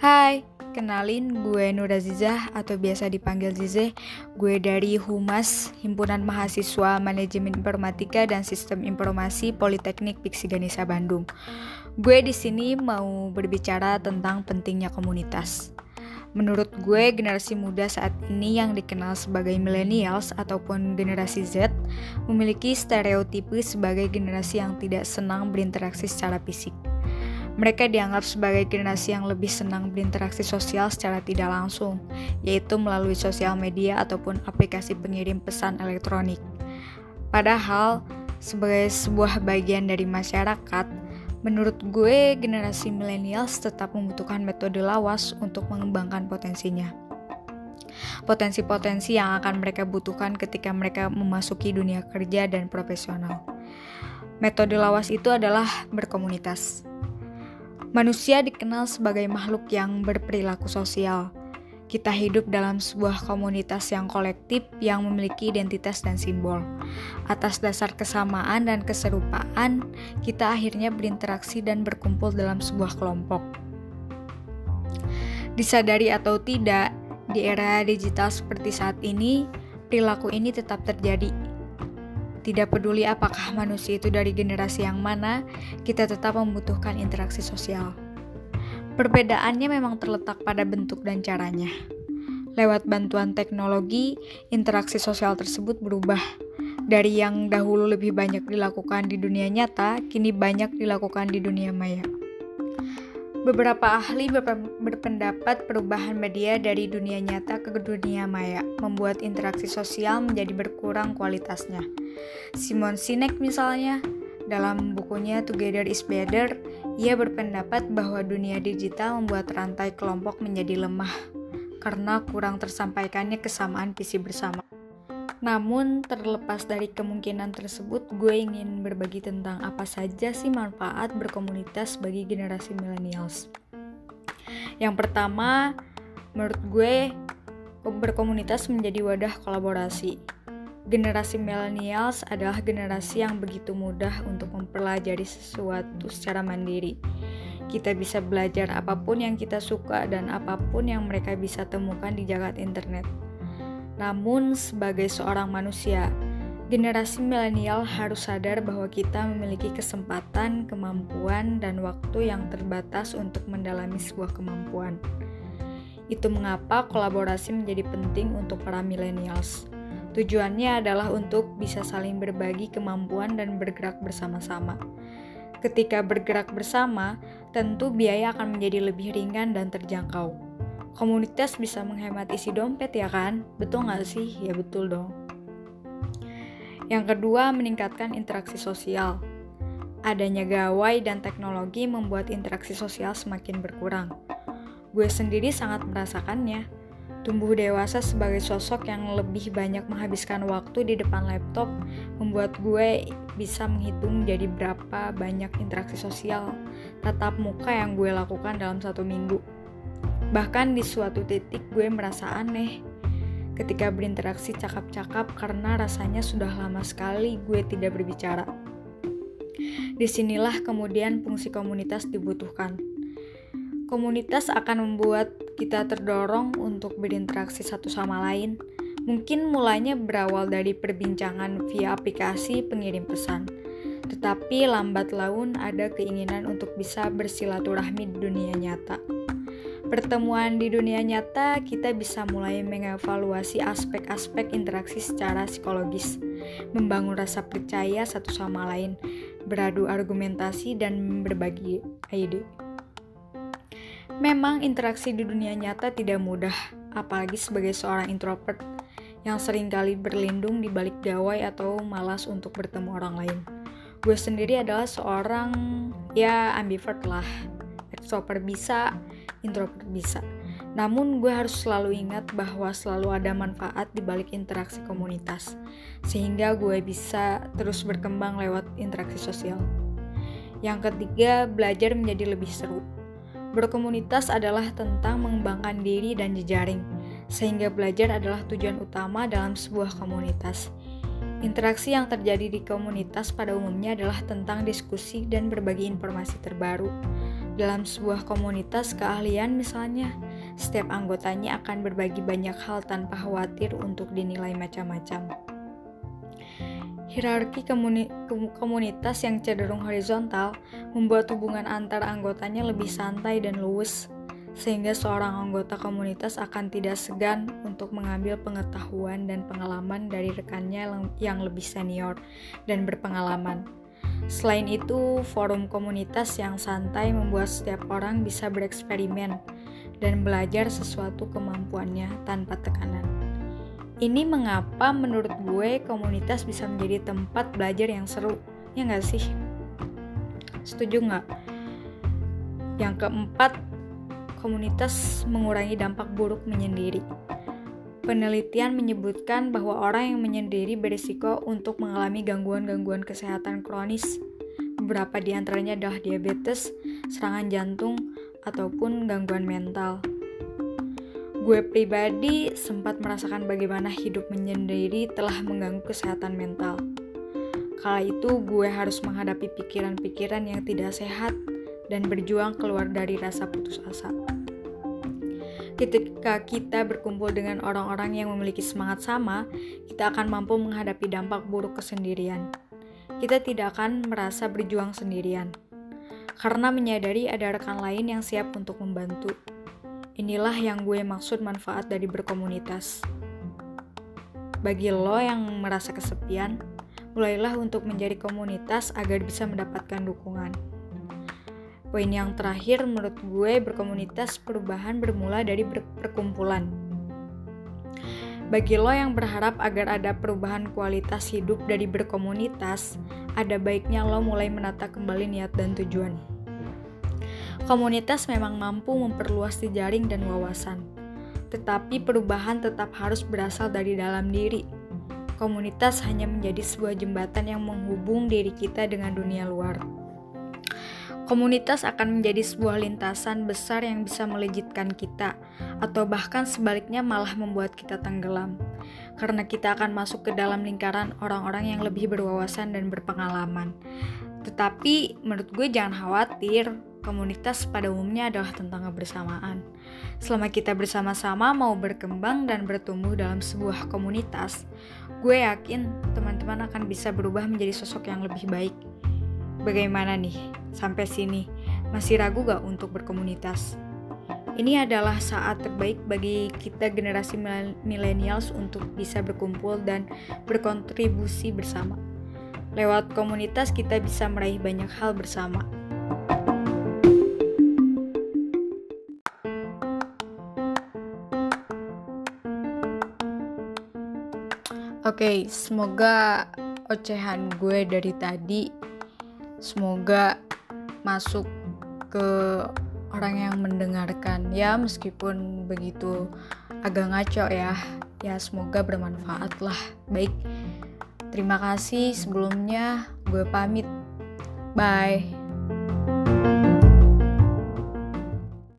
Hai, kenalin gue Nur Azizah atau biasa dipanggil Zizeh. Gue dari Humas, Himpunan Mahasiswa Manajemen Informatika dan Sistem Informasi Politeknik Piksi Ganesa Bandung. Gue di sini mau berbicara tentang pentingnya komunitas. Menurut gue, generasi muda saat ini yang dikenal sebagai millennials ataupun generasi Z memiliki stereotipe sebagai generasi yang tidak senang berinteraksi secara fisik. Mereka dianggap sebagai generasi yang lebih senang berinteraksi sosial secara tidak langsung, yaitu melalui sosial media ataupun aplikasi pengirim pesan elektronik. Padahal, sebagai sebuah bagian dari masyarakat, menurut gue generasi millennials tetap membutuhkan metode lawas untuk mengembangkan potensinya. Potensi-potensi yang akan mereka butuhkan ketika mereka memasuki dunia kerja dan profesional. Metode lawas itu adalah berkomunitas. Manusia dikenal sebagai makhluk yang berperilaku sosial. Kita hidup dalam sebuah komunitas yang kolektif yang memiliki identitas dan simbol. Atas dasar kesamaan dan keserupaan, kita akhirnya berinteraksi dan berkumpul dalam sebuah kelompok. Disadari atau tidak, di era digital seperti saat ini, perilaku ini tetap terjadi tidak peduli apakah manusia itu dari generasi yang mana, kita tetap membutuhkan interaksi sosial. Perbedaannya memang terletak pada bentuk dan caranya. Lewat bantuan teknologi, interaksi sosial tersebut berubah. Dari yang dahulu lebih banyak dilakukan di dunia nyata, kini banyak dilakukan di dunia maya. Beberapa ahli berpendapat perubahan media dari dunia nyata ke dunia maya membuat interaksi sosial menjadi berkurang kualitasnya. Simon Sinek misalnya, dalam bukunya Together is Better, ia berpendapat bahwa dunia digital membuat rantai kelompok menjadi lemah karena kurang tersampaikannya kesamaan visi bersama. Namun, terlepas dari kemungkinan tersebut, gue ingin berbagi tentang apa saja sih manfaat berkomunitas bagi generasi millennials. Yang pertama, menurut gue, berkomunitas menjadi wadah kolaborasi. Generasi millennials adalah generasi yang begitu mudah untuk mempelajari sesuatu secara mandiri. Kita bisa belajar apa pun yang kita suka dan apa pun yang mereka bisa temukan di jagat internet namun, sebagai seorang manusia, generasi milenial harus sadar bahwa kita memiliki kesempatan, kemampuan, dan waktu yang terbatas untuk mendalami sebuah kemampuan. Itu mengapa kolaborasi menjadi penting untuk para millennials. Tujuannya adalah untuk bisa saling berbagi kemampuan dan bergerak bersama-sama. Ketika bergerak bersama, tentu biaya akan menjadi lebih ringan dan terjangkau komunitas bisa menghemat isi dompet ya kan? Betul nggak sih? Ya betul dong. Yang kedua, meningkatkan interaksi sosial. Adanya gawai dan teknologi membuat interaksi sosial semakin berkurang. Gue sendiri sangat merasakannya. Tumbuh dewasa sebagai sosok yang lebih banyak menghabiskan waktu di depan laptop membuat gue bisa menghitung jadi berapa banyak interaksi sosial tatap muka yang gue lakukan dalam satu minggu. Bahkan di suatu titik gue merasa aneh ketika berinteraksi cakap-cakap karena rasanya sudah lama sekali gue tidak berbicara. Di sinilah kemudian fungsi komunitas dibutuhkan. Komunitas akan membuat kita terdorong untuk berinteraksi satu sama lain. Mungkin mulanya berawal dari perbincangan via aplikasi pengirim pesan. Tetapi lambat laun ada keinginan untuk bisa bersilaturahmi di dunia nyata pertemuan di dunia nyata, kita bisa mulai mengevaluasi aspek-aspek interaksi secara psikologis, membangun rasa percaya satu sama lain, beradu argumentasi, dan berbagi ide. Memang interaksi di dunia nyata tidak mudah, apalagi sebagai seorang introvert yang sering kali berlindung di balik gawai atau malas untuk bertemu orang lain. Gue sendiri adalah seorang ya ambivert lah. Extrovert bisa, introvert bisa. Namun gue harus selalu ingat bahwa selalu ada manfaat di balik interaksi komunitas, sehingga gue bisa terus berkembang lewat interaksi sosial. Yang ketiga, belajar menjadi lebih seru. Berkomunitas adalah tentang mengembangkan diri dan jejaring, sehingga belajar adalah tujuan utama dalam sebuah komunitas. Interaksi yang terjadi di komunitas pada umumnya adalah tentang diskusi dan berbagi informasi terbaru. Dalam sebuah komunitas keahlian misalnya, setiap anggotanya akan berbagi banyak hal tanpa khawatir untuk dinilai macam-macam. Hierarki komunitas yang cenderung horizontal membuat hubungan antar anggotanya lebih santai dan luwes sehingga seorang anggota komunitas akan tidak segan untuk mengambil pengetahuan dan pengalaman dari rekannya yang lebih senior dan berpengalaman. Selain itu, forum komunitas yang santai membuat setiap orang bisa bereksperimen dan belajar sesuatu kemampuannya tanpa tekanan. Ini mengapa menurut gue komunitas bisa menjadi tempat belajar yang seru, ya nggak sih? Setuju nggak? Yang keempat, komunitas mengurangi dampak buruk menyendiri. Penelitian menyebutkan bahwa orang yang menyendiri berisiko untuk mengalami gangguan-gangguan kesehatan kronis. Beberapa di antaranya adalah diabetes, serangan jantung, ataupun gangguan mental. Gue pribadi sempat merasakan bagaimana hidup menyendiri telah mengganggu kesehatan mental. Kala itu gue harus menghadapi pikiran-pikiran yang tidak sehat dan berjuang keluar dari rasa putus asa. Ketika kita berkumpul dengan orang-orang yang memiliki semangat sama, kita akan mampu menghadapi dampak buruk kesendirian. Kita tidak akan merasa berjuang sendirian, karena menyadari ada rekan lain yang siap untuk membantu. Inilah yang gue maksud manfaat dari berkomunitas. Bagi lo yang merasa kesepian, mulailah untuk menjadi komunitas agar bisa mendapatkan dukungan. Poin yang terakhir menurut gue berkomunitas perubahan bermula dari ber perkumpulan. Bagi lo yang berharap agar ada perubahan kualitas hidup dari berkomunitas, ada baiknya lo mulai menata kembali niat dan tujuan. Komunitas memang mampu memperluas jejaring dan wawasan, tetapi perubahan tetap harus berasal dari dalam diri. Komunitas hanya menjadi sebuah jembatan yang menghubung diri kita dengan dunia luar. Komunitas akan menjadi sebuah lintasan besar yang bisa melejitkan kita, atau bahkan sebaliknya malah membuat kita tenggelam, karena kita akan masuk ke dalam lingkaran orang-orang yang lebih berwawasan dan berpengalaman. Tetapi menurut gue jangan khawatir, komunitas pada umumnya adalah tentang kebersamaan. Selama kita bersama-sama mau berkembang dan bertumbuh dalam sebuah komunitas, gue yakin teman-teman akan bisa berubah menjadi sosok yang lebih baik. Bagaimana nih? Sampai sini, masih ragu gak untuk berkomunitas? Ini adalah saat terbaik bagi kita generasi milenials untuk bisa berkumpul dan berkontribusi bersama. Lewat komunitas kita bisa meraih banyak hal bersama. Oke, okay, semoga ocehan gue dari tadi semoga masuk ke orang yang mendengarkan. Ya meskipun begitu agak ngaco ya. Ya semoga bermanfaat lah. Baik terima kasih. Sebelumnya gue pamit. Bye